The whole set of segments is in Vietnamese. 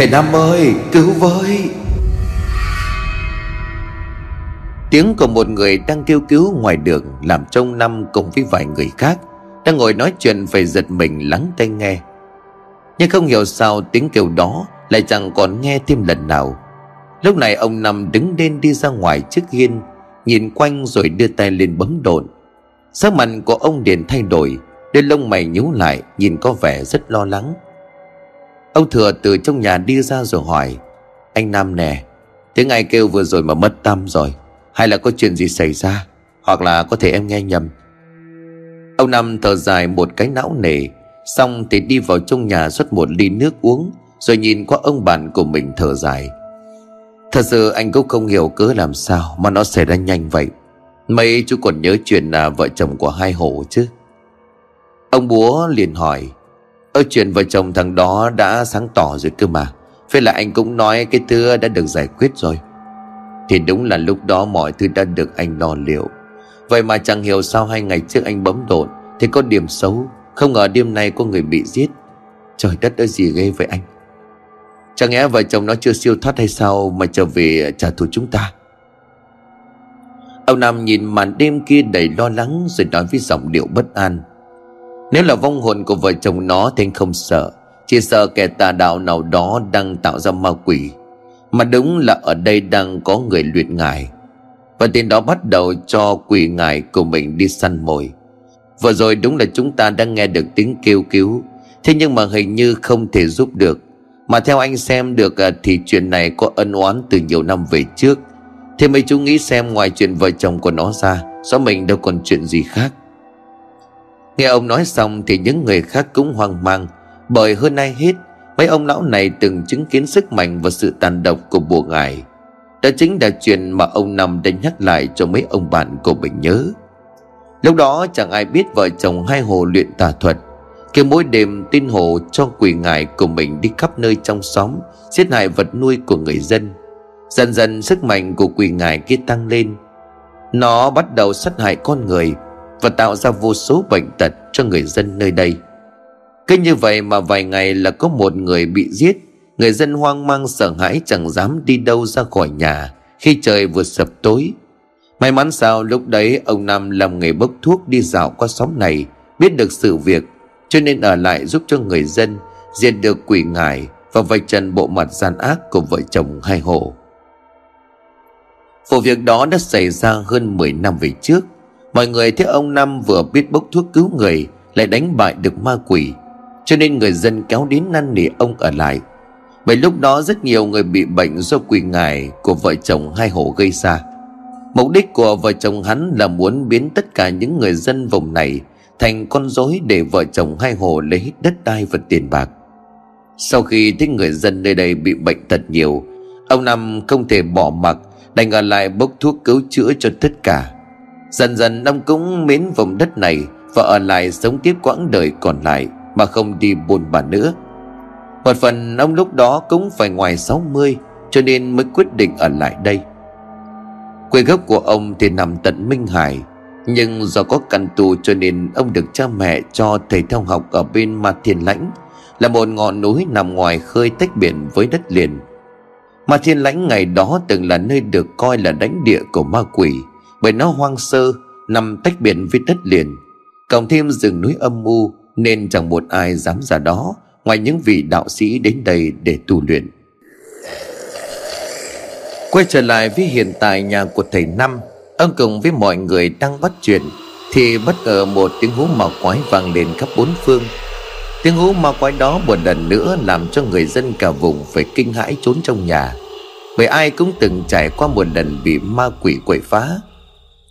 Thầy Năm ơi, cứu với. Tiếng của một người đang kêu cứu ngoài đường Làm trông Năm cùng với vài người khác Đang ngồi nói chuyện phải giật mình lắng tai nghe. Nhưng không hiểu sao tiếng kêu đó Lại chẳng còn nghe thêm lần nào. Lúc này ông Năm đứng lên đi ra ngoài trước hiên, Nhìn quanh rồi đưa tay lên bấm đồn. Sắc mặt của ông liền thay đổi, Đôi lông mày nhíu lại, Nhìn có vẻ rất lo lắng. Ông Thừa từ trong nhà đi ra rồi hỏi, Anh Nam nè, Tiếng ai kêu vừa rồi mà mất tâm rồi, Hay là có chuyện gì xảy ra, Hoặc là có thể em nghe nhầm? Ông Năm thở dài một cái não nề, Xong thì đi vào trong nhà rót một ly nước uống, Rồi nhìn qua ông bạn của mình thở dài. Thật sự anh cũng không hiểu cớ làm sao Mà nó xảy ra nhanh vậy. Mấy chú còn nhớ chuyện là vợ chồng của hai hổ chứ? Ông búa liền hỏi Ơ chuyện vợ chồng thằng đó đã sáng tỏ rồi cơ mà. Phải là anh cũng nói cái thứ đã được giải quyết rồi. Thì đúng là lúc đó mọi thứ đã được anh lo liệu. Vậy mà chẳng hiểu sao hai ngày trước anh bấm độn, Thì có điểm xấu. Không ngờ đêm nay có người bị giết. Trời đất ơi, gì ghê vậy anh? Chẳng lẽ vợ chồng nó chưa siêu thoát hay sao Mà trở về trả thù chúng ta? Ông Nam nhìn màn đêm kia đầy lo lắng Rồi nói với giọng điệu bất an. Nếu là vong hồn của vợ chồng nó Thì anh không sợ. Chỉ sợ kẻ tà đạo nào đó Đang tạo ra ma quỷ. Mà đúng là ở đây đang có người luyện ngài. Và tiền đó bắt đầu cho quỷ ngài của mình đi săn mồi. Vừa rồi đúng là chúng ta đang nghe được tiếng kêu cứu. Thế nhưng mà hình như không thể giúp được. Mà theo anh xem được à, Thì chuyện này có ân oán từ nhiều năm về trước. Thế mấy chú nghĩ xem ngoài chuyện vợ chồng của nó ra Sao mình đâu còn chuyện gì khác. Nghe ông nói xong thì những người khác cũng hoang mang, Bởi hơn ai hết, Mấy ông lão này từng chứng kiến sức mạnh và sự tàn độc của bùa ngài Đó chính là chuyện mà ông Năm đã nhắc lại cho mấy ông bạn của mình nhớ. Lúc đó chẳng ai biết vợ chồng hai hồ luyện tà thuật. Kêu mỗi đêm tin hồ cho quỷ ngài của mình đi khắp nơi trong xóm, Giết hại vật nuôi của người dân. Dần dần sức mạnh của quỷ ngài kia tăng lên. Nó bắt đầu sát hại con người và tạo ra vô số bệnh tật cho người dân nơi đây. Cứ như vậy mà vài ngày là có một người bị giết. Người dân hoang mang sợ hãi chẳng dám đi đâu ra khỏi nhà Khi trời vừa sập tối. May mắn sao lúc đấy ông Nam làm nghề bốc thuốc đi dạo qua xóm này, Biết được sự việc, Cho nên ở lại giúp cho người dân Diệt được quỷ ngải Và vạch trần bộ mặt gian ác của vợ chồng hai hộ. Vụ việc đó đã xảy ra hơn 10 năm về trước. Mọi người thấy ông Năm vừa biết bốc thuốc cứu người, Lại đánh bại được ma quỷ. Cho nên người dân kéo đến năn nỉ ông ở lại. Bởi lúc đó rất nhiều người bị bệnh do quỷ ngài của vợ chồng hai hộ gây ra. Mục đích của vợ chồng hắn là muốn biến tất cả những người dân vùng này Thành con rối để vợ chồng hai hồ lấy hết đất đai và tiền bạc. Sau khi thấy người dân nơi đây bị bệnh tật nhiều, Ông Năm không thể bỏ mặc, Đành ở lại bốc thuốc cứu chữa cho tất cả. Dần dần ông cũng mến vùng đất này Và ở lại sống tiếp quãng đời còn lại Mà không đi buồn bà nữa. Một phần ông lúc đó cũng phải ngoài 60 Cho nên mới quyết định ở lại đây. Quê gốc của ông thì nằm tận Minh Hải, Nhưng do có căn tù cho nên ông được cha mẹ cho thầy theo học ở bên Mạc Thiên Lãnh, Là một ngọn núi nằm ngoài khơi tách biển với đất liền. Mà Thiên Lãnh ngày đó từng là nơi được coi là đánh địa của ma quỷ. Bởi nó hoang sơ, nằm tách biệt với đất liền. Cộng thêm rừng núi âm u Nên chẳng một ai dám ra đó Ngoài những vị đạo sĩ đến đây để tu luyện. Quay trở lại với hiện tại nhà của thầy Năm Ông cùng với mọi người đang bắt chuyện Thì bất ngờ một tiếng hú ma quái vang lên khắp bốn phương. Tiếng hú ma quái đó một lần nữa làm cho người dân cả vùng phải kinh hãi trốn trong nhà. Bởi ai cũng từng trải qua một lần bị ma quỷ quậy phá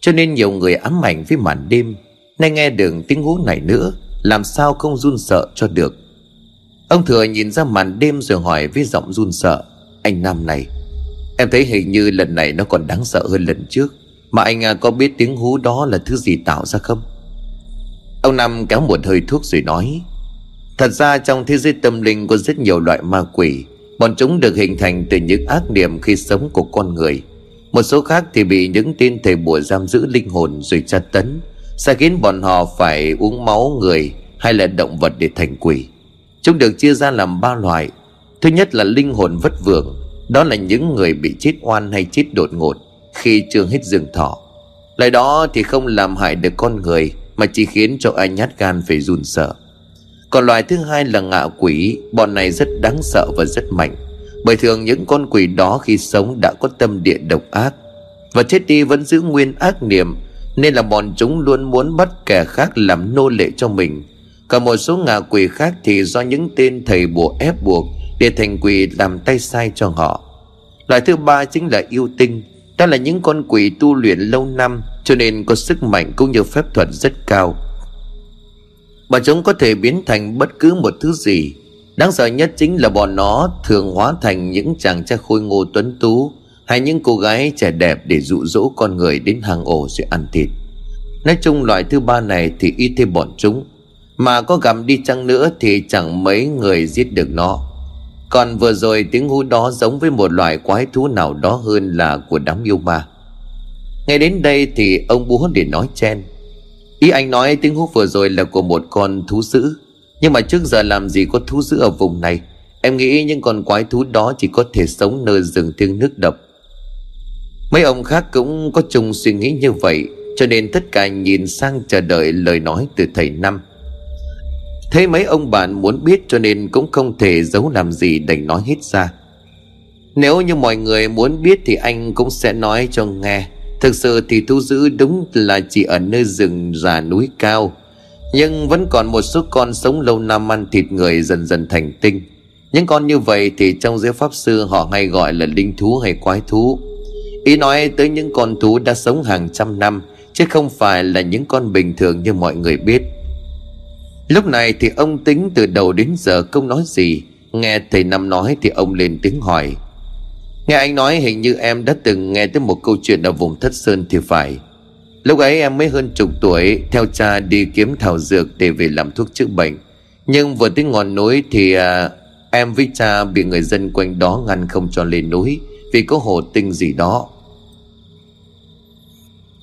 cho nên nhiều người ám ảnh với màn đêm. Nay nghe được tiếng hú này nữa, Làm sao không run sợ cho được? Ông thừa nhìn ra màn đêm rồi hỏi với giọng run sợ, Anh Nam này, Em thấy hình như lần này nó còn đáng sợ hơn lần trước. Mà anh à, có biết tiếng hú đó là thứ gì tạo ra không? Ông Nam kéo một hơi thuốc rồi nói, Thật ra trong thế giới tâm linh có rất nhiều loại ma quỷ. Bọn chúng được hình thành từ những ác niệm khi sống của con người. Một số khác thì bị những tên thầy bùa giam giữ linh hồn rồi tra tấn, Sẽ khiến bọn họ phải uống máu người hay là động vật để thành quỷ. Chúng được chia ra làm ba loại. Thứ nhất là linh hồn vất vưởng, Đó là những người bị chết oan hay chết đột ngột Khi chưa hết dương thọ. Lại đó thì không làm hại được con người Mà chỉ khiến cho ai nhát gan phải run sợ. Còn loài thứ hai là ngạ quỷ, Bọn này rất đáng sợ và rất mạnh. Bởi thường những con quỷ đó khi sống đã có tâm địa độc ác Và chết đi vẫn giữ nguyên ác niệm, Nên là bọn chúng luôn muốn bắt kẻ khác làm nô lệ cho mình. Còn một số ngạ quỷ khác thì do những tên thầy bùa ép buộc Để thành quỷ làm tay sai cho họ. Loại thứ ba chính là yêu tinh, đó là những con quỷ tu luyện lâu năm Cho nên có sức mạnh cũng như phép thuật rất cao. Bọn chúng có thể biến thành bất cứ một thứ gì Đáng sợ nhất chính là bọn nó thường hóa thành những chàng trai khôi ngô tuấn tú Hay những cô gái trẻ đẹp để dụ dỗ con người đến hàng ổ rồi ăn thịt. Nói chung loại thứ ba này thì ít thêm bọn chúng, Mà có gặm đi chăng nữa thì chẳng mấy người giết được nó. Còn vừa rồi tiếng hú đó giống với một loại quái thú nào đó hơn là của đám yêu ma. Ngay đến đây thì ông búa để nói chen. Ý anh nói tiếng hú vừa rồi là của một con thú dữ. Nhưng mà trước giờ làm gì có thú dữ ở vùng này? Em nghĩ những con quái thú đó chỉ có thể sống nơi rừng thiêng nước độc. Mấy ông khác cũng có chung suy nghĩ như vậy, Cho nên tất cả nhìn sang chờ đợi lời nói từ thầy Năm. Thế mấy ông bạn muốn biết cho nên cũng không thể giấu làm gì đành nói hết ra. Nếu như mọi người muốn biết thì anh cũng sẽ nói cho nghe. Thực sự thì thu giữ đúng là chỉ ở nơi rừng già núi cao. Nhưng vẫn còn một số con sống lâu năm ăn thịt người dần dần thành tinh. Những con như vậy thì trong giới pháp sư họ hay gọi là linh thú hay quái thú. Ý nói tới những con thú đã sống hàng trăm năm, Chứ không phải là những con bình thường như mọi người biết. Lúc này thì ông tính từ đầu đến giờ không nói gì. Nghe thầy Năm nói thì ông lên tiếng hỏi. Nghe anh nói hình như em đã từng nghe tới một câu chuyện ở vùng Thất Sơn thì phải. Lúc ấy em mới hơn chục tuổi Theo cha đi kiếm thảo dược để về làm thuốc chữa bệnh. Nhưng vừa tới ngọn núi thì à, em với cha bị người dân quanh đó ngăn không cho lên núi Vì có hồ tinh gì đó.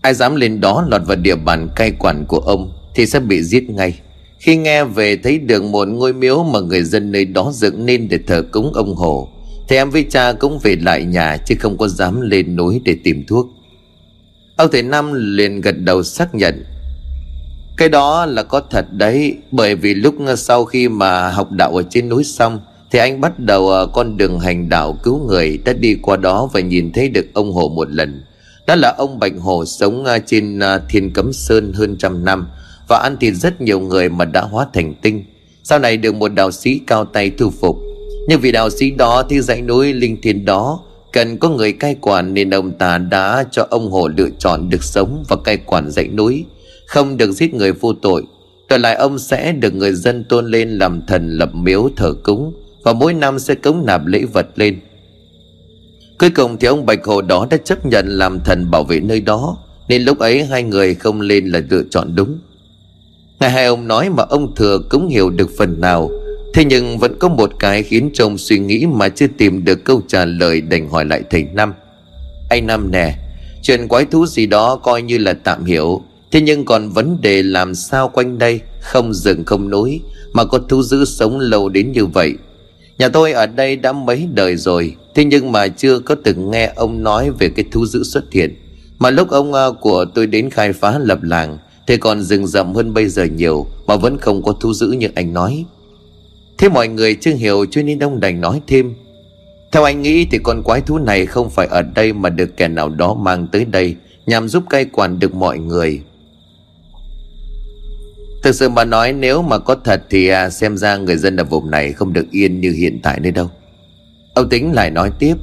Ai dám lên đó lọt vào địa bàn cai quản của ông Thì sẽ bị giết ngay. Khi nghe về thấy được một ngôi miếu mà người dân nơi đó dựng nên để thờ cúng ông Hồ Thì em với cha cũng về lại nhà chứ không có dám lên núi để tìm thuốc. Ông thầy Năm liền gật đầu xác nhận. Cái đó là có thật đấy, Bởi vì lúc sau khi mà học đạo ở trên núi xong, Thì anh bắt đầu ờ, con đường hành đạo cứu người Đã đi qua đó và nhìn thấy được ông Hồ một lần. Đó là ông Bạch Hồ sống ờ, trên ờ, Thiên Cấm Sơn hơn trăm năm và ăn thịt rất nhiều người mà đã hóa thành tinh. Sau này được một đạo sĩ cao tay thu phục. Nhưng vì đạo sĩ đó thì dãy núi linh thiên đó cần có người cai quản nên ông ta đã cho ông hồ lựa chọn được sống và cai quản dãy núi. Không được giết người vô tội Trở lại ông sẽ được người dân tôn lên làm thần lập miếu thờ cúng Và mỗi năm sẽ cống nạp lễ vật lên. Cuối cùng thì ông Bạch Hồ đó đã chấp nhận làm thần bảo vệ nơi đó, Nên lúc ấy hai người không lên là lựa chọn đúng. Nghe hai ông nói mà ông thừa cũng hiểu được phần nào. Thế nhưng vẫn có một cái khiến chồng suy nghĩ mà chưa tìm được câu trả lời đành hỏi lại thầy Năm. Anh Năm nè, Chuyện quái thú gì đó coi như là tạm hiểu. Thế nhưng còn vấn đề làm sao quanh đây Không rừng không núi Mà có thú dữ sống lâu đến như vậy. Nhà tôi ở đây đã mấy đời rồi, Thế nhưng mà chưa có từng nghe ông nói về cái thú dữ xuất hiện. Mà lúc ông à, của tôi đến khai phá lập làng Thế còn rừng rậm hơn bây giờ nhiều, Mà vẫn không có thú dữ như anh nói. Thế mọi người chưa hiểu cho nên ông đành nói thêm. Theo anh nghĩ thì con quái thú này không phải ở đây Mà được kẻ nào đó mang tới đây Nhằm giúp cai quản được mọi người. Thực sự mà nói nếu mà có thật Thì à, xem ra người dân ở vùng này Không được yên như hiện tại nơi đâu. Ông tính lại nói tiếp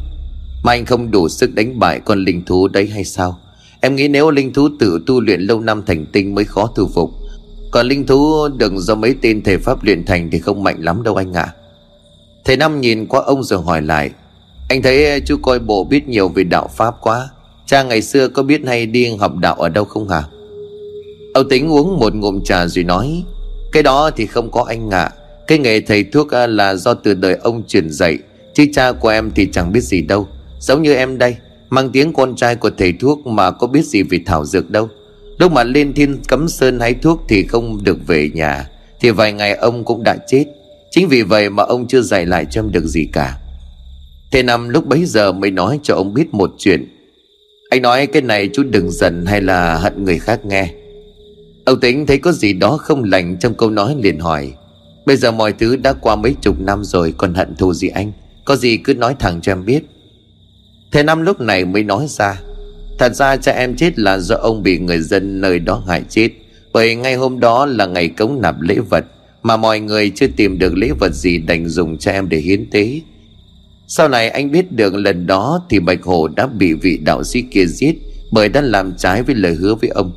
Mà anh không đủ sức đánh bại con linh thú đấy hay sao? Em nghĩ nếu linh thú tự tu luyện lâu năm thành tinh mới khó thu phục. Còn linh thú đừng do mấy tên thể pháp luyện thành thì không mạnh lắm đâu anh ạ à. Thầy Năm nhìn qua ông rồi hỏi lại, Anh thấy chú coi bộ biết nhiều về đạo Pháp quá, Cha ngày xưa có biết hay đi học đạo ở đâu không hả Ông tính uống một ngụm trà rồi nói, Cái đó thì không có anh ạ à. Cái nghề thầy thuốc à, là do từ đời ông truyền dạy, Chứ cha của em thì chẳng biết gì đâu Giống như em đây, Mang tiếng con trai của thầy thuốc mà có biết gì về thảo dược đâu Lúc mà lên thiên cấm sơn hái thuốc thì không được về nhà, Thì vài ngày ông cũng đã chết. Chính vì vậy mà ông chưa dạy lại cho em được gì cả. Thế Năm lúc bấy giờ mới nói cho ông biết một chuyện. Anh nói cái này chú đừng giận hay là hận người khác nghe. Ông tính thấy có gì đó không lành trong câu nói liền hỏi. Bây giờ mọi thứ đã qua mấy chục năm rồi, Còn hận thù gì anh? Có gì cứ nói thẳng cho em biết. Thế Năm lúc này mới nói ra. Thật ra cha em chết là do ông bị người dân nơi đó hại chết. Bởi ngay hôm đó là ngày cống nạp lễ vật, Mà mọi người chưa tìm được lễ vật gì đành dùng cha em để hiến tế. Sau này anh biết được lần đó thì Bạch Hồ đã bị vị đạo sĩ kia giết Bởi đã làm trái với lời hứa với ông.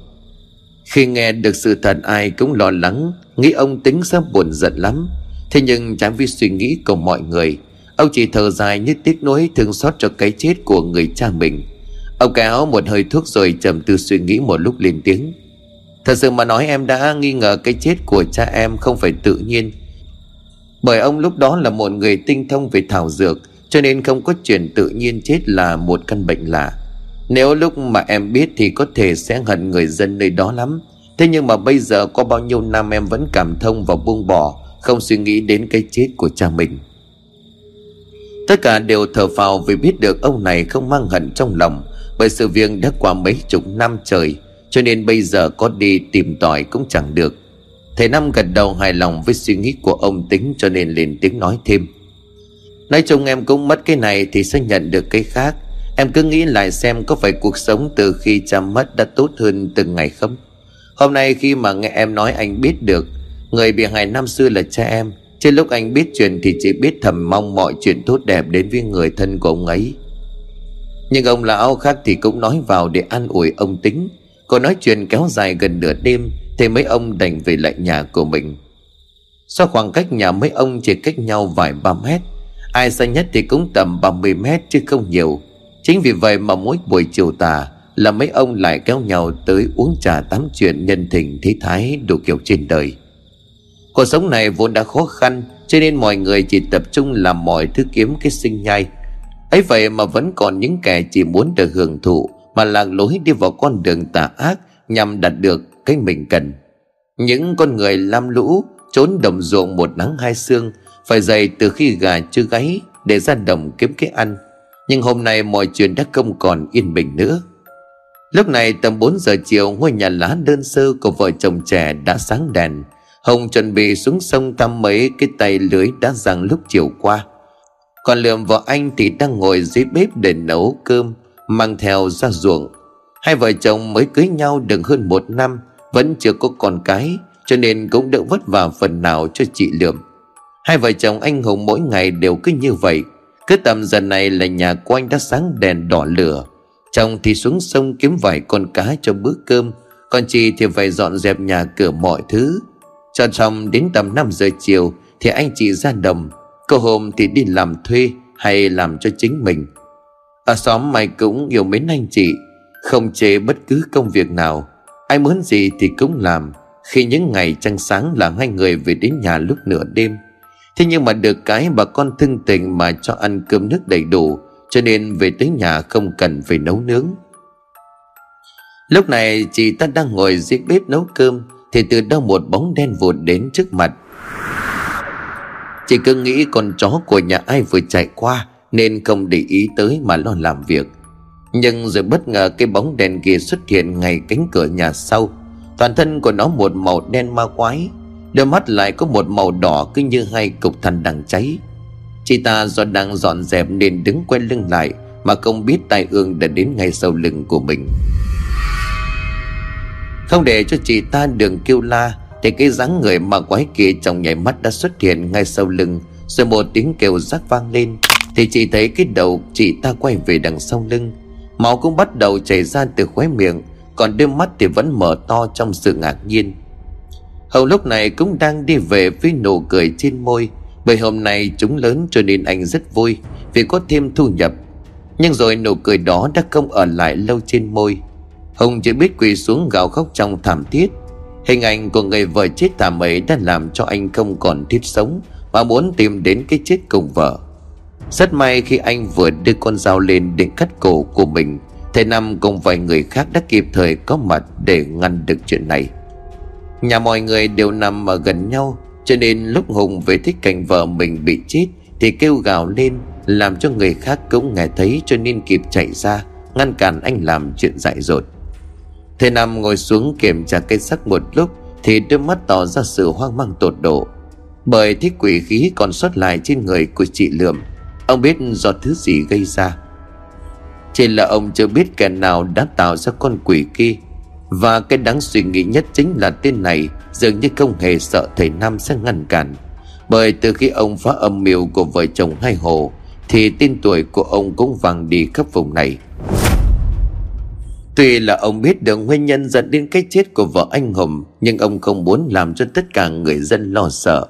Khi nghe được sự thật ai cũng lo lắng, Nghĩ ông tính sẽ buồn giận lắm. Thế nhưng trái với suy nghĩ của mọi người, Ông chỉ thở dài như tiếc nuối thương xót cho cái chết của người cha mình. Ông kéo một hơi thuốc rồi trầm tư suy nghĩ một lúc lên tiếng. Thật sự mà nói em đã nghi ngờ cái chết của cha em không phải tự nhiên. Bởi ông lúc đó là một người tinh thông về thảo dược, Cho nên không có chuyện tự nhiên chết là một căn bệnh lạ. Nếu lúc mà em biết thì có thể sẽ hận người dân nơi đó lắm. Thế nhưng mà bây giờ qua bao nhiêu năm em vẫn cảm thông và buông bỏ, Không suy nghĩ đến cái chết của cha mình. Tất cả đều thở phào vì biết được ông này không mang hận trong lòng bởi sự việc đã qua mấy chục năm trời, Cho nên bây giờ có đi tìm tòi cũng chẳng được. Thầy Năm gật đầu hài lòng với suy nghĩ của ông tính cho nên lên tiếng nói thêm. Nói chung em cũng mất cái này thì sẽ nhận được cái khác. Em cứ nghĩ lại xem có phải cuộc sống từ khi cha mất đã tốt hơn từng ngày không? Hôm nay khi mà nghe em nói anh biết được, Người bị hại năm xưa là cha em. Trên lúc anh biết chuyện thì chỉ biết thầm mong mọi chuyện tốt đẹp đến với người thân của ông ấy nhưng ông lão khác thì cũng nói vào để an ủi ông tính. Còn nói chuyện kéo dài gần nửa đêm, Thì mấy ông đành về lại nhà của mình. Do khoảng cách nhà mấy ông chỉ cách nhau vài ba mét, Ai xa nhất thì cũng tầm 30 mét chứ không nhiều. Chính vì vậy mà mỗi buổi chiều tà Là mấy ông lại kéo nhau tới uống trà tám chuyện nhân tình thế thái đủ kiểu trên đời. Cuộc sống này vốn đã khó khăn, Cho nên mọi người chỉ tập trung làm mọi thứ kiếm cái sinh nhai ấy vậy mà vẫn còn những kẻ chỉ muốn được hưởng thụ, mà lạc lối đi vào con đường tà ác nhằm đạt được cái mình cần. Những con người lam lũ, trốn đồng ruộng một nắng hai sương, phải dậy từ khi gà chưa gáy để ra đồng kiếm cái ăn. Nhưng hôm nay mọi chuyện đã không còn yên bình nữa. Lúc này tầm 4 giờ chiều, ngôi nhà lá đơn sơ của vợ chồng trẻ đã sáng đèn. Hồng chuẩn bị xuống sông tăm mấy cái tay lưới đã giằng lúc chiều qua còn lượm vợ anh thì đang ngồi dưới bếp để nấu cơm, Mang theo ra ruộng. Hai vợ chồng mới cưới nhau được hơn một năm, Vẫn chưa có con cái, Cho nên cũng đỡ vất vả phần nào cho chị Lượm. Hai vợ chồng anh Hùng mỗi ngày đều cứ như vậy. Cứ tầm giờ này là nhà của anh đã sáng đèn đỏ lửa. Chồng thì xuống sông kiếm vài con cá cho bữa cơm, Còn chị thì phải dọn dẹp nhà cửa mọi thứ. Cho xong đến tầm 5 giờ chiều Thì anh chị ra đồng. Có hôm thì đi làm thuê hay làm cho chính mình? Ở xóm mày cũng yêu mến anh chị, Không chê bất cứ công việc nào. Ai muốn gì thì cũng làm. Khi những ngày trăng sáng là hai người về đến nhà lúc nửa đêm. Thế nhưng mà được cái bà con thân tình mà cho ăn cơm nước đầy đủ, Cho nên về tới nhà không cần phải nấu nướng. Lúc này chị ta đang ngồi dưới bếp nấu cơm, Thì từ đâu một bóng đen vụt đến trước mặt chỉ cứ nghĩ con chó của nhà ai vừa chạy qua Nên không để ý tới mà lo làm việc. Nhưng rồi bất ngờ cái bóng đèn kia xuất hiện ngay cánh cửa nhà sau. Toàn thân của nó một màu đen ma quái, Đôi mắt lại có một màu đỏ cứ như hai cục than đang cháy. Chị ta do đang dọn dẹp nên đứng quay lưng lại Mà không biết tai ương đã đến ngay sau lưng của mình. Không để cho chị ta đường kêu la thì cái dáng người mà quái kia trong nhảy mắt đã xuất hiện ngay sau lưng, Rồi một tiếng kêu rắc vang lên. Thì chỉ thấy cái đầu chị ta quay về đằng sau lưng. Máu cũng bắt đầu chảy ra từ khóe miệng, Còn đôi mắt thì vẫn mở to trong sự ngạc nhiên. Hầu lúc này cũng đang đi về với nụ cười trên môi. Bởi hôm nay chúng lớn cho nên anh rất vui, Vì có thêm thu nhập. Nhưng rồi nụ cười đó đã không ở lại lâu trên môi. Hùng chỉ biết quỳ xuống gào khóc trong thảm thiết. Hình ảnh của người vợ chết thảm ấy đã làm cho anh không còn thiết sống Mà muốn tìm đến cái chết cùng vợ. Rất may khi anh vừa đưa con dao lên định cắt cổ của mình Thầy Năm cùng vài người khác đã kịp thời có mặt để ngăn được chuyện này. Nhà mọi người đều nằm ở gần nhau, Cho nên lúc Hùng về thích cảnh vợ mình bị chết Thì kêu gào lên, Làm cho người khác cũng nghe thấy cho nên kịp chạy ra, Ngăn cản anh làm chuyện dại dột. Thầy Nam ngồi xuống kiểm tra cây sắc một lúc Thì đôi mắt tỏ ra sự hoang mang tột độ. Bởi thích quỷ khí còn sót lại trên người của chị Lượm, Ông biết do thứ gì gây ra. Chỉ là ông chưa biết kẻ nào đã tạo ra con quỷ kia, Và cái đáng suy nghĩ nhất chính là tên này Dường như không hề sợ thầy Nam sẽ ngăn cản. Bởi từ khi ông phá âm mưu của vợ chồng hai hồ, Thì tên tuổi của ông cũng vàng đi khắp vùng này. Tuy là ông biết được nguyên nhân dẫn đến cái chết của vợ anh Hùng, Nhưng ông không muốn làm cho tất cả người dân lo sợ.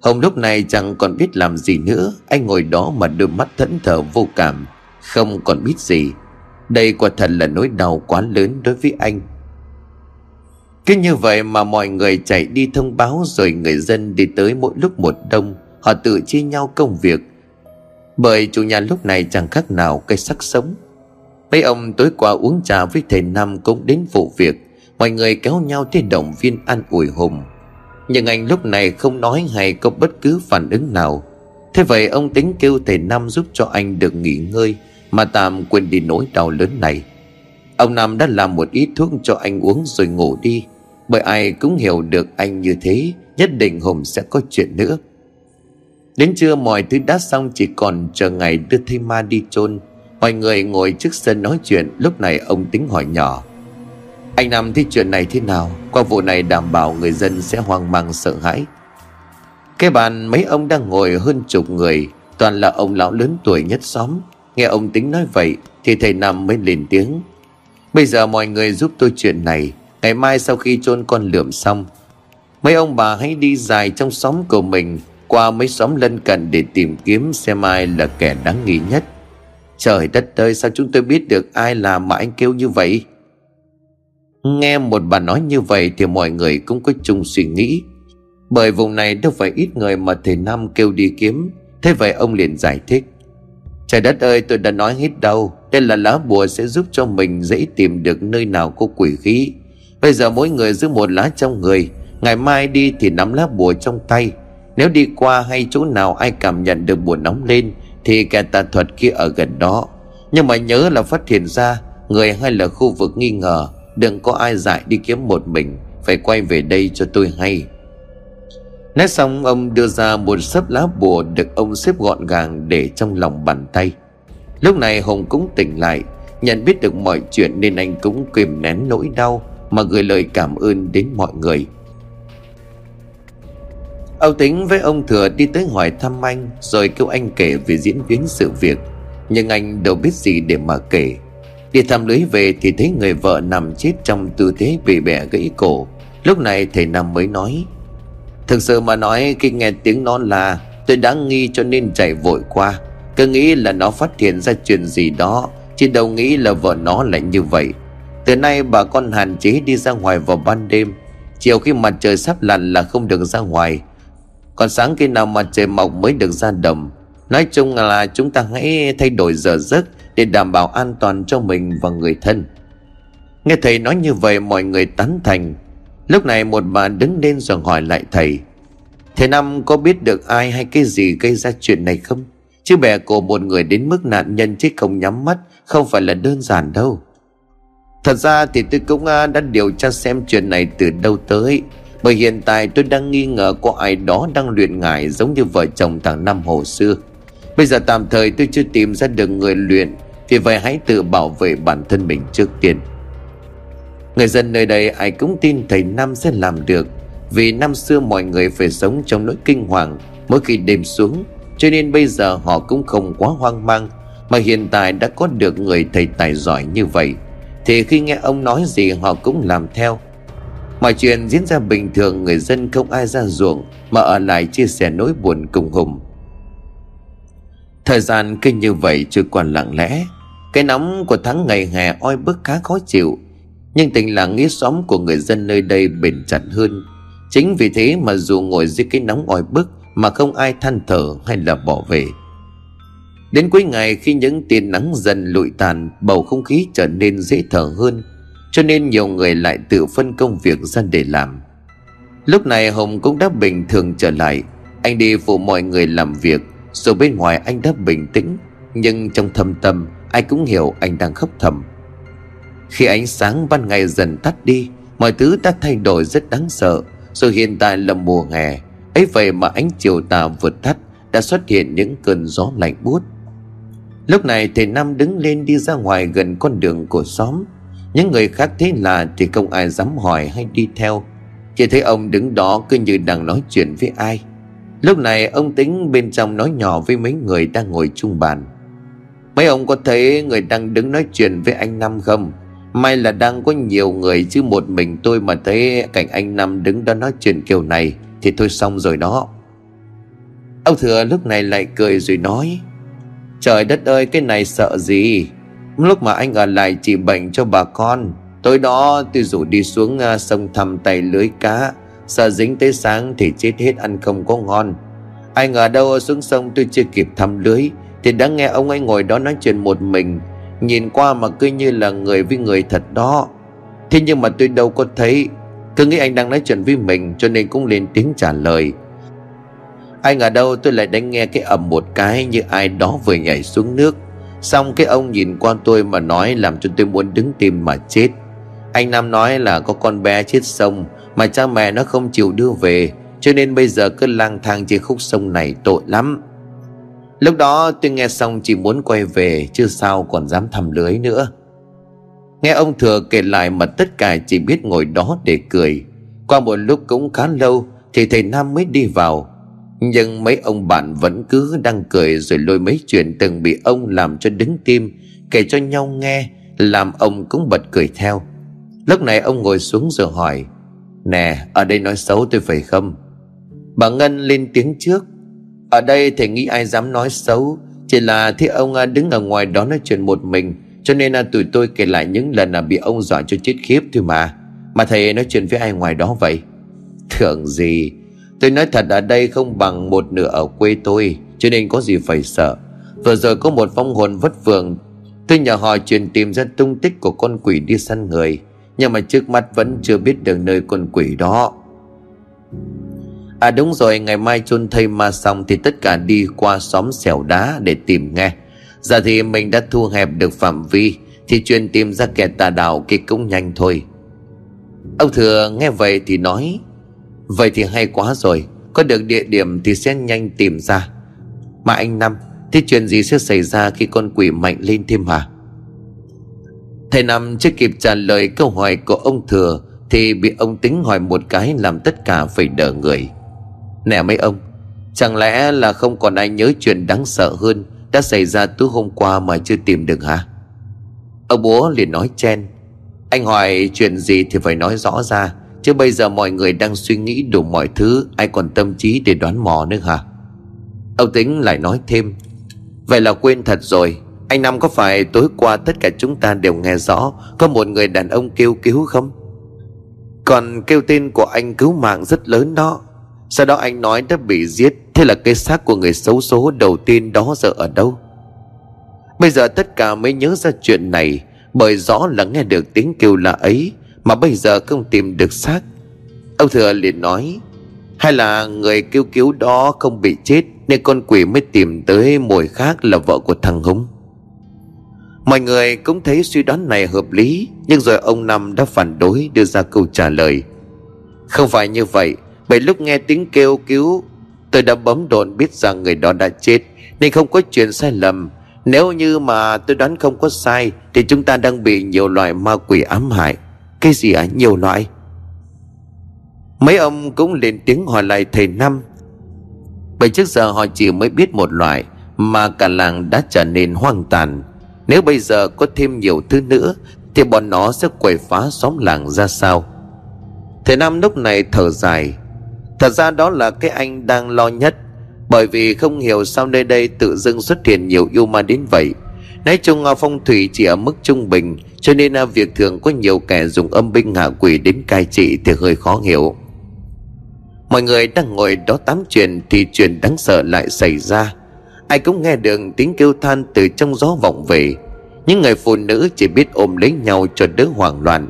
Hồng lúc này chẳng còn biết làm gì nữa, Anh ngồi đó mà đôi mắt thẫn thờ vô cảm, Không còn biết gì. Đây quả thật là nỗi đau quá lớn đối với anh. Cứ như vậy mà mọi người chạy đi thông báo Rồi người dân đi tới mỗi lúc một đông, Họ tự chia nhau công việc. Bởi chủ nhà lúc này chẳng khác nào cây sắc sống. Mấy ông tối qua uống trà với thầy Nam cũng đến vụ việc. Mọi người kéo nhau tới động viên an ủi Hùng. Nhưng anh lúc này không nói hay có bất cứ phản ứng nào. Thế vậy ông tính kêu thầy Nam giúp cho anh được nghỉ ngơi, Mà tạm quên đi nỗi đau lớn này. Ông Nam đã làm một ít thuốc cho anh uống rồi ngủ đi. Bởi ai cũng hiểu được anh như thế, Nhất định Hùng sẽ có chuyện nữa. Đến trưa mọi thứ đã xong, chỉ còn chờ ngày đưa thây ma đi chôn. Mọi người ngồi trước sân nói chuyện, Lúc này ông tính hỏi nhỏ. Anh Nam thấy chuyện này thế nào? Qua vụ này đảm bảo người dân sẽ hoang mang sợ hãi. Cái bàn mấy ông đang ngồi hơn chục người, Toàn là ông lão lớn tuổi nhất xóm. Nghe ông tính nói vậy, Thì thầy Nam mới lên tiếng. Bây giờ mọi người giúp tôi chuyện này, Ngày mai sau khi chôn con lượm xong, Mấy ông bà hãy đi dài trong xóm của mình, Qua mấy xóm lân cận để tìm kiếm xem ai là kẻ đáng nghi nhất. Trời đất ơi, sao chúng tôi biết được ai là mà anh kêu như vậy? Nghe một bà nói như vậy thì mọi người cũng có chung suy nghĩ. Bởi vùng này đâu phải ít người mà thầy Nam kêu đi kiếm. Thế vậy ông liền giải thích. Trời đất ơi, tôi đã nói hết đâu. Đây là lá bùa sẽ giúp cho mình dễ tìm được nơi nào có quỷ khí. Bây giờ mỗi người giữ một lá trong người. Ngày mai đi thì nắm lá bùa trong tay. Nếu đi qua hay chỗ nào ai cảm nhận được bùa nóng lên thì kẻ tà thuật kia ở gần đó. Nhưng mà nhớ là phát hiện ra, Người hay là khu vực nghi ngờ, Đừng có ai dại đi kiếm một mình, Phải quay về đây cho tôi hay. Nói xong, ông đưa ra một sấp lá bùa Được ông xếp gọn gàng để trong lòng bàn tay. Lúc này Hùng cũng tỉnh lại, Nhận biết được mọi chuyện nên anh cũng kìm nén nỗi đau Mà gửi lời cảm ơn đến mọi người. Âu tính với ông Thừa đi tới hỏi thăm anh, Rồi kêu anh kể về diễn biến sự việc. Nhưng anh đâu biết gì để mà kể. Đi thăm lưới về thì thấy người vợ nằm chết trong tư thế bị bẻ gãy cổ. Lúc này thầy Năm mới nói, Thực sự mà nói, khi nghe tiếng nó là, Tôi đã nghi cho nên chạy vội qua. Cứ nghĩ là nó phát hiện ra chuyện gì đó, Chứ đâu nghĩ là vợ nó lại như vậy. Từ nay bà con hạn chế đi ra ngoài vào ban đêm. Chiều khi mặt trời sắp lặn là không được ra ngoài còn sáng khi nào mặt trời mọc mới được ra đồng. Nói chung là chúng ta hãy thay đổi giờ giấc Để đảm bảo an toàn cho mình và người thân. Nghe thầy nói như vậy, mọi người tán thành. Lúc này một bà đứng lên rồi hỏi lại thầy Thầy Năm có biết được ai hay cái gì gây ra chuyện này không? Chứ bè cổ một người đến mức nạn nhân chết không nhắm mắt, Không phải là đơn giản đâu. Thật ra thì tôi cũng à, đã điều tra xem chuyện này từ đâu tới bởi hiện tại tôi đang nghi ngờ có ai đó đang luyện ngải giống như vợ chồng thằng Năm hồi xưa. Bây giờ tạm thời tôi chưa tìm ra được người luyện, Vì vậy hãy tự bảo vệ bản thân mình trước tiên. Người dân nơi đây ai cũng tin thầy Năm sẽ làm được, Vì năm xưa mọi người phải sống trong nỗi kinh hoàng Mỗi khi đêm xuống, Cho nên bây giờ họ cũng không quá hoang mang, Mà hiện tại đã có được người thầy tài giỏi như vậy. Thì khi nghe ông nói gì họ cũng làm theo. Mọi chuyện diễn ra bình thường, Người dân không ai ra ruộng, Mà ở lại chia sẻ nỗi buồn cùng Hùng. Thời gian kinh như vậy chưa còn lặng lẽ. Cái nóng của tháng ngày hè oi bức khá khó chịu. Nhưng tình làng nghĩa xóm của người dân nơi đây bền chặt hơn. Chính vì thế mà dù ngồi dưới cái nóng oi bức Mà không ai than thở hay là bỏ về. Đến cuối ngày khi những tia nắng dần lụi tàn, Bầu không khí trở nên dễ thở hơn cho nên nhiều người lại tự phân công việc ra để làm. Lúc này Hùng cũng đã bình thường trở lại. Anh đi phụ mọi người làm việc, Dù bên ngoài anh đã bình tĩnh, Nhưng trong thâm tâm, Ai cũng hiểu anh đang khóc thầm. Khi ánh sáng ban ngày dần tắt đi, Mọi thứ đã thay đổi rất đáng sợ. Rồi hiện tại là mùa hè, ấy vậy mà ánh chiều tà vượt tắt, Đã xuất hiện những cơn gió lạnh buốt. Lúc này thầy Năm đứng lên đi ra ngoài gần con đường của xóm. Những người khác thấy lạ thì không ai dám hỏi hay đi theo. Chỉ thấy ông đứng đó cứ như đang nói chuyện với ai. Lúc này ông tính bên trong nói nhỏ với mấy người đang ngồi chung bàn. Mấy ông có thấy người đang đứng nói chuyện với anh Năm không? May là đang có nhiều người chứ một mình tôi mà thấy cảnh anh Năm đứng đó nói chuyện kiểu này Thì thôi xong rồi đó. Ông Thừa lúc này lại cười rồi nói, Trời đất ơi, cái này sợ gì? Lúc mà anh ở lại trị bệnh cho bà con, Tối đó tôi rủ đi xuống à, sông thăm tay lưới cá. Sợ dính tới sáng thì chết hết ăn không có ngon. Anh ở đâu xuống sông tôi chưa kịp thăm lưới, Thì đã nghe ông ấy ngồi đó nói chuyện một mình. Nhìn qua mà cứ như là người với người thật đó. Thế nhưng mà tôi đâu có thấy. Cứ nghĩ anh đang nói chuyện với mình, Cho nên cũng lên tiếng trả lời. Anh ở đâu tôi lại đánh nghe cái ầm một cái Như ai đó vừa nhảy xuống nước. Xong cái ông nhìn qua tôi mà nói Làm cho tôi muốn đứng tim mà chết. Anh Nam nói là có con bé chết sông, Mà cha mẹ nó không chịu đưa về, Cho nên bây giờ cứ lang thang trên khúc sông này tội lắm. Lúc đó tôi nghe xong chỉ muốn quay về, Chứ sao còn dám thầm lưới nữa. Nghe ông thừa kể lại mà tất cả chỉ biết ngồi đó để cười. Qua một lúc cũng khá lâu, Thì thầy Nam mới đi vào. Nhưng mấy ông bạn vẫn cứ đang cười Rồi lôi mấy chuyện từng bị ông làm cho đứng tim, Kể cho nhau nghe, Làm ông cũng bật cười theo. Lúc này ông ngồi xuống rồi hỏi, Nè, ở đây nói xấu tôi phải không? Bà Ngân lên tiếng trước, ở đây thầy nghĩ ai dám nói xấu, Chỉ là thế ông à, đứng ở ngoài đó nói chuyện một mình, Cho nên là tụi tôi kể lại những lần là bị ông dọa cho chết khiếp thôi mà. Mà thầy nói chuyện với ai ngoài đó vậy? Thường gì Tôi nói thật ở đây không bằng một nửa ở quê tôi, Cho nên có gì phải sợ. Vừa rồi có một phong hồn vất vưởng. Tôi nhờ họ truyền tìm ra tung tích của con quỷ đi săn người, Nhưng mà trước mắt vẫn chưa biết được nơi con quỷ đó. À đúng rồi, ngày mai chôn thây ma xong Thì tất cả đi qua xóm xẻo đá để tìm nghe. Giờ thì mình đã thu hẹp được phạm vi, Thì chuyện tìm ra kẻ tà đạo kia cũng nhanh thôi. Ông thừa nghe vậy thì nói Vậy thì hay quá rồi. Có được địa điểm thì sẽ nhanh tìm ra. Mà anh Năm, Thế chuyện gì sẽ xảy ra khi con quỷ mạnh lên thêm hả? Thầy Năm chưa kịp trả lời câu hỏi của ông Thừa Thì bị ông tính hỏi một cái làm tất cả phải đỡ người. Nè mấy ông, Chẳng lẽ là không còn ai nhớ chuyện đáng sợ hơn Đã xảy ra tối hôm qua mà chưa tìm được hả? Ông bố liền nói chen. Anh hỏi chuyện gì thì phải nói rõ ra. Chứ bây giờ mọi người đang suy nghĩ đủ mọi thứ, Ai còn tâm trí để đoán mò nữa hả? Ông tính lại nói thêm, Vậy là quên thật rồi. Anh Năm có phải tối qua tất cả chúng ta đều nghe rõ, Có một người đàn ông kêu cứu không? Còn kêu tên của anh cứu mạng rất lớn đó. Sau đó anh nói đã bị giết, Thế là cái xác của người xấu số đầu tiên đó giờ ở đâu? Bây giờ tất cả mới nhớ ra chuyện này, Bởi rõ là nghe được tiếng kêu lạ ấy. Mà bây giờ không tìm được xác. Ông thừa liền nói, Hay là người kêu cứu đó không bị chết, Nên con quỷ mới tìm tới mồi khác là vợ của thằng Hùng Mọi người cũng thấy suy đoán này hợp lý, Nhưng rồi ông Năm đã phản đối đưa ra câu trả lời. Không phải như vậy, Bởi lúc nghe tiếng kêu cứu, Tôi đã bấm đồn biết rằng người đó đã chết, Nên không có chuyện sai lầm. Nếu như mà tôi đoán không có sai, Thì chúng ta đang bị nhiều loại ma quỷ ám hại. Cái gì à nhiều loại Mấy ông cũng lên tiếng hỏi lại thầy Năm. Bởi trước giờ họ chỉ mới biết một loại Mà cả làng đã trở nên hoang tàn. Nếu bây giờ có thêm nhiều thứ nữa, Thì bọn nó sẽ quậy phá xóm làng ra sao? Thầy Năm lúc này thở dài. Thật ra đó là cái anh đang lo nhất, Bởi vì không hiểu sao nơi đây tự dưng xuất hiện nhiều yêu ma đến vậy. Nói chung à, phong thủy chỉ ở mức trung bình, Cho nên à, việc thường có nhiều kẻ dùng âm binh hạ quỷ đến cai trị thì hơi khó hiểu. Mọi người đang ngồi đó tám chuyện thì chuyện đáng sợ lại xảy ra. Ai cũng nghe được tiếng kêu than từ trong gió vọng về. Những người phụ nữ chỉ biết ôm lấy nhau cho đỡ hoảng loạn.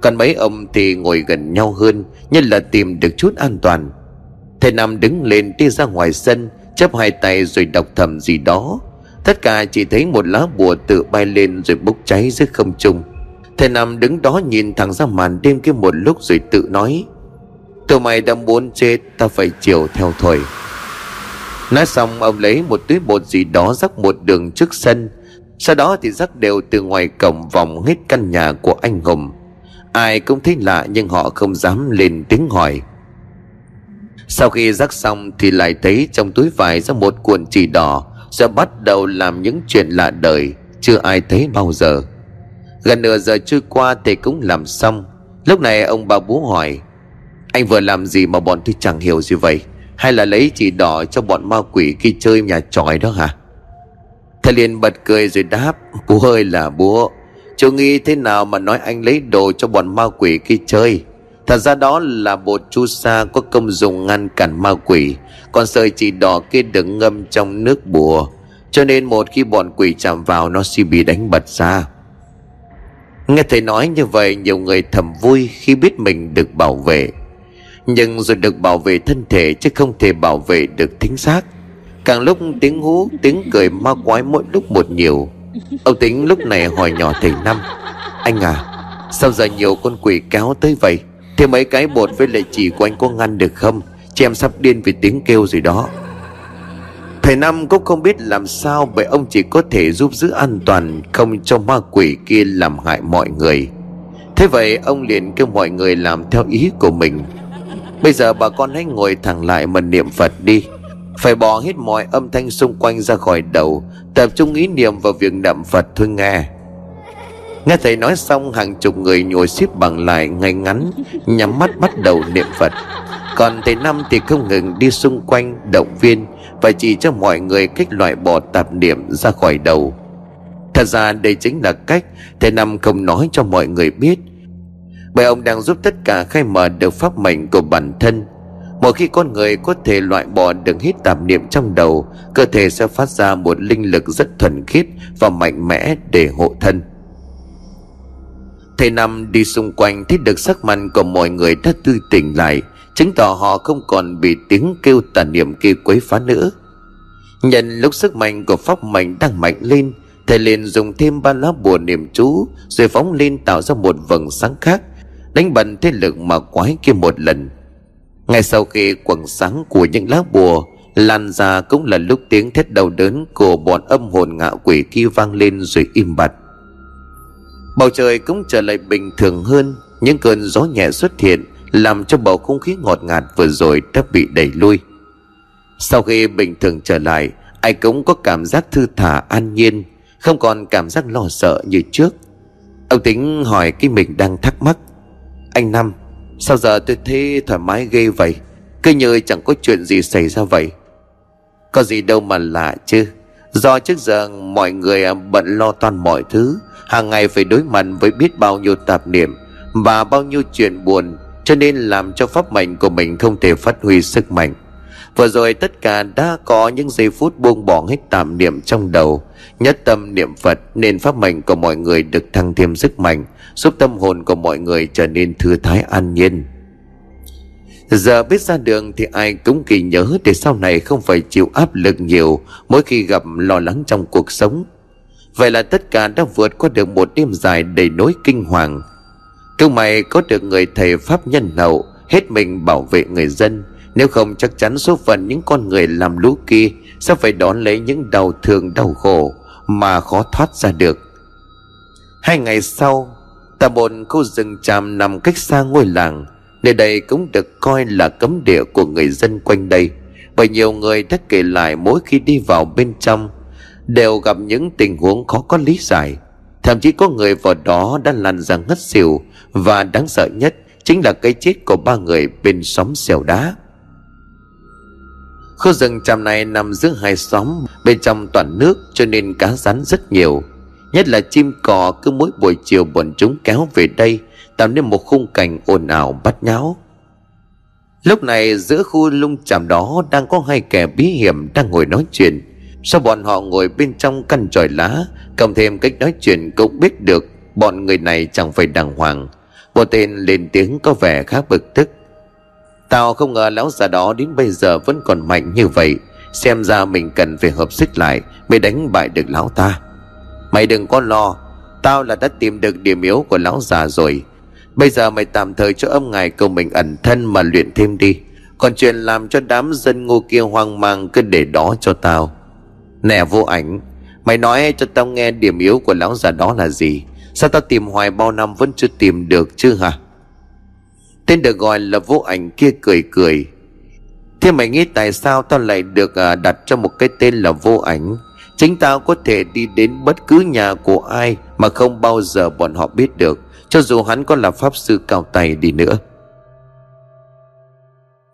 Còn mấy ông thì ngồi gần nhau hơn Như là tìm được chút an toàn. Thầy nam đứng lên đi ra ngoài sân Chấp hai tay rồi đọc thầm gì đó. Tất cả chỉ thấy một lá bùa tự bay lên rồi bốc cháy dưới không trung. Thầy nằm đứng đó nhìn thẳng ra màn đêm kia một lúc rồi tự nói, Tụi mày đã muốn chết, Ta phải chiều theo thôi. Nói xong, ông lấy một túi bột gì đó rắc một đường trước sân. Sau đó thì rắc đều từ ngoài cổng vòng hết căn nhà của anh Hùng. Ai cũng thấy lạ nhưng họ không dám lên tiếng hỏi. Sau khi rắc xong thì lại thấy trong túi vải ra một cuộn chỉ đỏ. Rồi bắt đầu làm những chuyện lạ đời, Chưa ai thấy bao giờ. Gần nửa giờ trôi qua thì cũng làm xong. Lúc này ông bà bố hỏi, Anh vừa làm gì mà bọn tôi chẳng hiểu gì vậy? Hay là lấy chỉ đỏ cho bọn ma quỷ khi chơi nhà tròi đó hả? Thầy liền bật cười rồi đáp, Bố ơi là bố, Chú nghĩ thế nào mà nói anh lấy đồ cho bọn ma quỷ khi chơi? Thật ra đó là bột chu sa có công dụng ngăn cản ma quỷ, Còn sợi chỉ đỏ kia được ngâm trong nước bùa, Cho nên một khi bọn quỷ chạm vào nó sẽ bị đánh bật ra. Nghe thầy nói như vậy, nhiều người thầm vui khi biết mình được bảo vệ. Nhưng rồi được bảo vệ thân thể chứ không thể bảo vệ được thính xác. Càng lúc tiếng hú, tiếng cười ma quái mỗi lúc một nhiều. Ông tính lúc này hỏi nhỏ thầy Năm, Anh à Sao giờ nhiều con quỷ kéo tới vậy? Thế mấy cái bột với lại chỉ của anh có ngăn được không? Chị em sắp điên vì tiếng kêu rồi đó. Thầy Năm cũng không biết làm sao Bởi ông chỉ có thể giúp giữ an toàn, Không cho ma quỷ kia làm hại mọi người. Thế vậy ông liền kêu mọi người làm theo ý của mình. Bây giờ bà con hãy ngồi thẳng lại mà niệm Phật đi. Phải bỏ hết mọi âm thanh xung quanh ra khỏi đầu, Tập trung ý niệm vào việc niệm Phật thôi nghe. Nghe thầy nói xong, hàng chục người ngồi xếp bằng lại ngay ngắn, Nhắm mắt bắt đầu niệm Phật. Còn thầy Năm thì không ngừng đi xung quanh, động viên Và chỉ cho mọi người cách loại bỏ tạp niệm ra khỏi đầu. Thật ra đây chính là cách thầy Năm không nói cho mọi người biết. Bởi ông đang giúp tất cả khai mở được pháp mệnh của bản thân. Mỗi khi con người có thể loại bỏ được hết tạp niệm trong đầu, Cơ thể sẽ phát ra một linh lực rất thuần khiết và mạnh mẽ để hộ thân. Thầy Năm đi xung quanh thấy được sắc mặt của mọi người đã tươi tỉnh lại, Chứng tỏ họ không còn bị tiếng kêu tà niệm kia quấy phá nữa. Nhận lúc sức mạnh của pháp mạnh đang mạnh lên, Thầy liền dùng thêm ba lá bùa niệm chú, Rồi phóng lên tạo ra một vầng sáng khác, Đánh bần thế lực mà quái kia một lần. Ngay sau khi quầng sáng của những lá bùa lan ra cũng là lúc tiếng thét đau đớn của bọn âm hồn ngạ quỷ kia vang lên rồi im bặt bầu trời cũng trở lại bình thường hơn. Những cơn gió nhẹ xuất hiện, làm cho bầu không khí ngọt ngạt vừa rồi đã bị đẩy lui. Sau khi bình thường trở lại, ai cũng có cảm giác thư thả an nhiên, không còn cảm giác lo sợ như trước. Ông tính hỏi cái mình đang thắc mắc. Anh năm, Sao giờ tôi thấy thoải mái ghê vậy? Cứ như chẳng có chuyện gì xảy ra vậy. Có gì đâu mà lạ chứ. Do trước giờ mọi người bận lo toan mọi thứ, hàng ngày phải đối mặt với biết bao nhiêu tạp niệm Và bao nhiêu chuyện buồn, Cho nên làm cho pháp mệnh của mình không thể phát huy sức mạnh. Vừa rồi tất cả đã có những giây phút buông bỏ hết tạm niệm trong đầu, Nhất tâm niệm Phật Nên pháp mệnh của mọi người được thăng thêm sức mạnh, Giúp tâm hồn của mọi người trở nên thư thái an nhiên. Giờ biết ra đường thì ai cũng kỳ nhớ Để sau này không phải chịu áp lực nhiều Mỗi khi gặp lo lắng trong cuộc sống. Vậy là tất cả đã vượt qua được một đêm dài đầy nỗi kinh hoàng. Cứ mày có được người thầy Pháp nhân hậu Hết mình bảo vệ người dân. Nếu không chắc chắn số phận những con người làm lũ kia Sẽ phải đón lấy những đau thương đau khổ Mà khó thoát ra được. Hai ngày sau Tại một khu rừng tràm nằm cách xa ngôi làng. Nơi đây cũng được coi là cấm địa của người dân quanh đây, Bởi nhiều người đã kể lại mỗi khi đi vào bên trong, Đều gặp những tình huống khó có lý giải. Thậm chí có người vào đó đã lăn ra ngất xỉu, Và đáng sợ nhất Chính là cái chết của ba người bên xóm xèo đá. Khu rừng tràm này nằm giữa hai xóm, Bên trong toàn nước cho nên cá rắn rất nhiều. Nhất là chim cò cứ mỗi buổi chiều bọn chúng kéo về đây Tạo nên một khung cảnh ồn ào bắt nháo. Lúc này, giữa khu lung chàm đó Đang có hai kẻ bí hiểm đang ngồi nói chuyện. Sau bọn họ ngồi bên trong căn tròi lá, Cộng thêm cách nói chuyện cũng biết được Bọn người này chẳng phải đàng hoàng. Một tên lên tiếng có vẻ khá bực tức. Tao không ngờ lão già đó đến bây giờ vẫn còn mạnh như vậy. Xem ra mình cần phải hợp sức lại Mới đánh bại được lão ta. Mày đừng có lo, Tao là đã tìm được điểm yếu của lão già rồi. Bây giờ mày tạm thời cho âm ngài cầu mình ẩn thân mà luyện thêm đi. Còn chuyện làm cho đám dân ngu kia hoang mang, cứ để đó cho tao. Nè vô ảnh, Mày nói cho tao nghe điểm yếu của lão già đó là gì. Sao tao tìm hoài bao năm vẫn chưa tìm được chứ hả? Tên được gọi là vô ảnh kia cười cười. Thế mày nghĩ tại sao tao lại được à, đặt cho một cái tên là vô ảnh? Chính tao có thể đi đến bất cứ nhà của ai Mà không bao giờ bọn họ biết được. Cho dù hắn có là pháp sư cao tay đi nữa.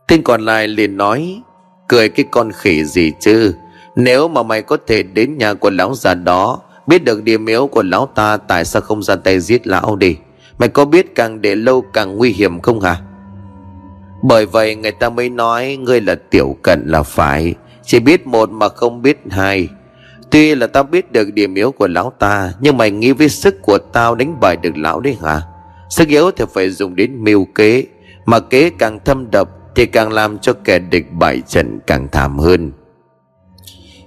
Tên còn lại liền nói, Cười cái con khỉ gì chứ? Nếu mà mày có thể đến nhà của lão già đó, Biết được điểm yếu của lão ta, Tại sao không ra tay giết lão đi? Mày có biết càng để lâu càng nguy hiểm không hả? Bởi vậy người ta mới nói, Ngươi là tiểu cận là phải. Chỉ biết một mà không biết hai. Tuy là tao biết được điểm yếu của lão ta, Nhưng mày nghĩ với sức của tao đánh bại được lão đấy hả? Sức yếu thì phải dùng đến mưu kế, Mà kế càng thâm độc Thì càng làm cho kẻ địch bại trận càng thảm hơn.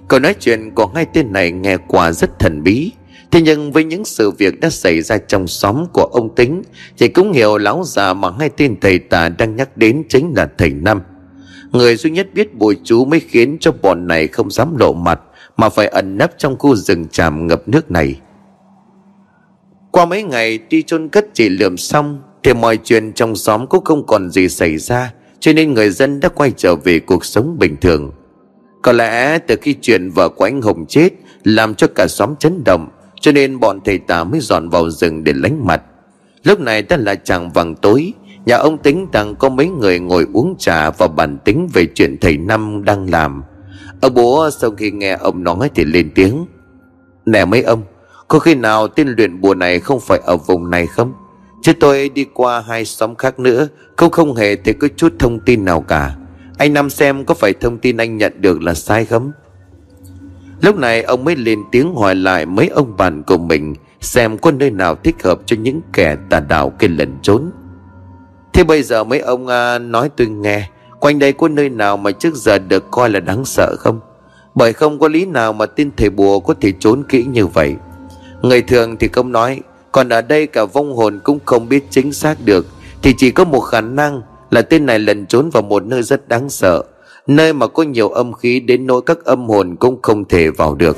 Câu nói chuyện của hai tên này nghe qua rất thần bí, Thế nhưng với những sự việc đã xảy ra trong xóm của ông Tính Thì cũng hiểu lão già mà hai tên thầy tà đang nhắc đến chính là thầy Năm. Người duy nhất biết bùi chú mới khiến cho bọn này không dám lộ mặt. Mà phải ẩn nấp trong khu rừng tràm ngập nước này. Qua mấy ngày đi chôn cất chỉ lượm xong, Thì mọi chuyện trong xóm cũng không còn gì xảy ra, Cho nên người dân đã quay trở về cuộc sống bình thường. Có lẽ từ khi chuyện vợ của anh Hùng chết, Làm cho cả xóm chấn động, cho nên bọn thầy tà mới dọn vào rừng để lánh mặt. Lúc này đã là chàng vàng tối, Nhà ông tính rằng có mấy người ngồi uống trà Và bàn tính về chuyện thầy Năm đang làm. Ông bố sau khi nghe ông nói thì lên tiếng. Nè mấy ông Có khi nào tên luyện bùa này không phải ở vùng này không? Chứ tôi đi qua hai xóm khác nữa Không không hề thấy có chút thông tin nào cả. Anh Năm xem có phải thông tin anh nhận được là sai không? Lúc này ông mới lên tiếng hỏi lại mấy ông bạn của mình Xem có nơi nào thích hợp cho những kẻ tà đạo kia lẩn trốn. Thế bây giờ mấy ông à, nói tôi nghe. Quanh đây có nơi nào mà trước giờ được coi là đáng sợ không? Bởi không có lý nào mà tin thầy bùa có thể trốn kỹ như vậy. Người thường thì không nói, Còn ở đây cả vong hồn cũng không biết chính xác được. Thì chỉ có một khả năng là tên này lần trốn vào một nơi rất đáng sợ, Nơi mà có nhiều âm khí đến nỗi các âm hồn cũng không thể vào được.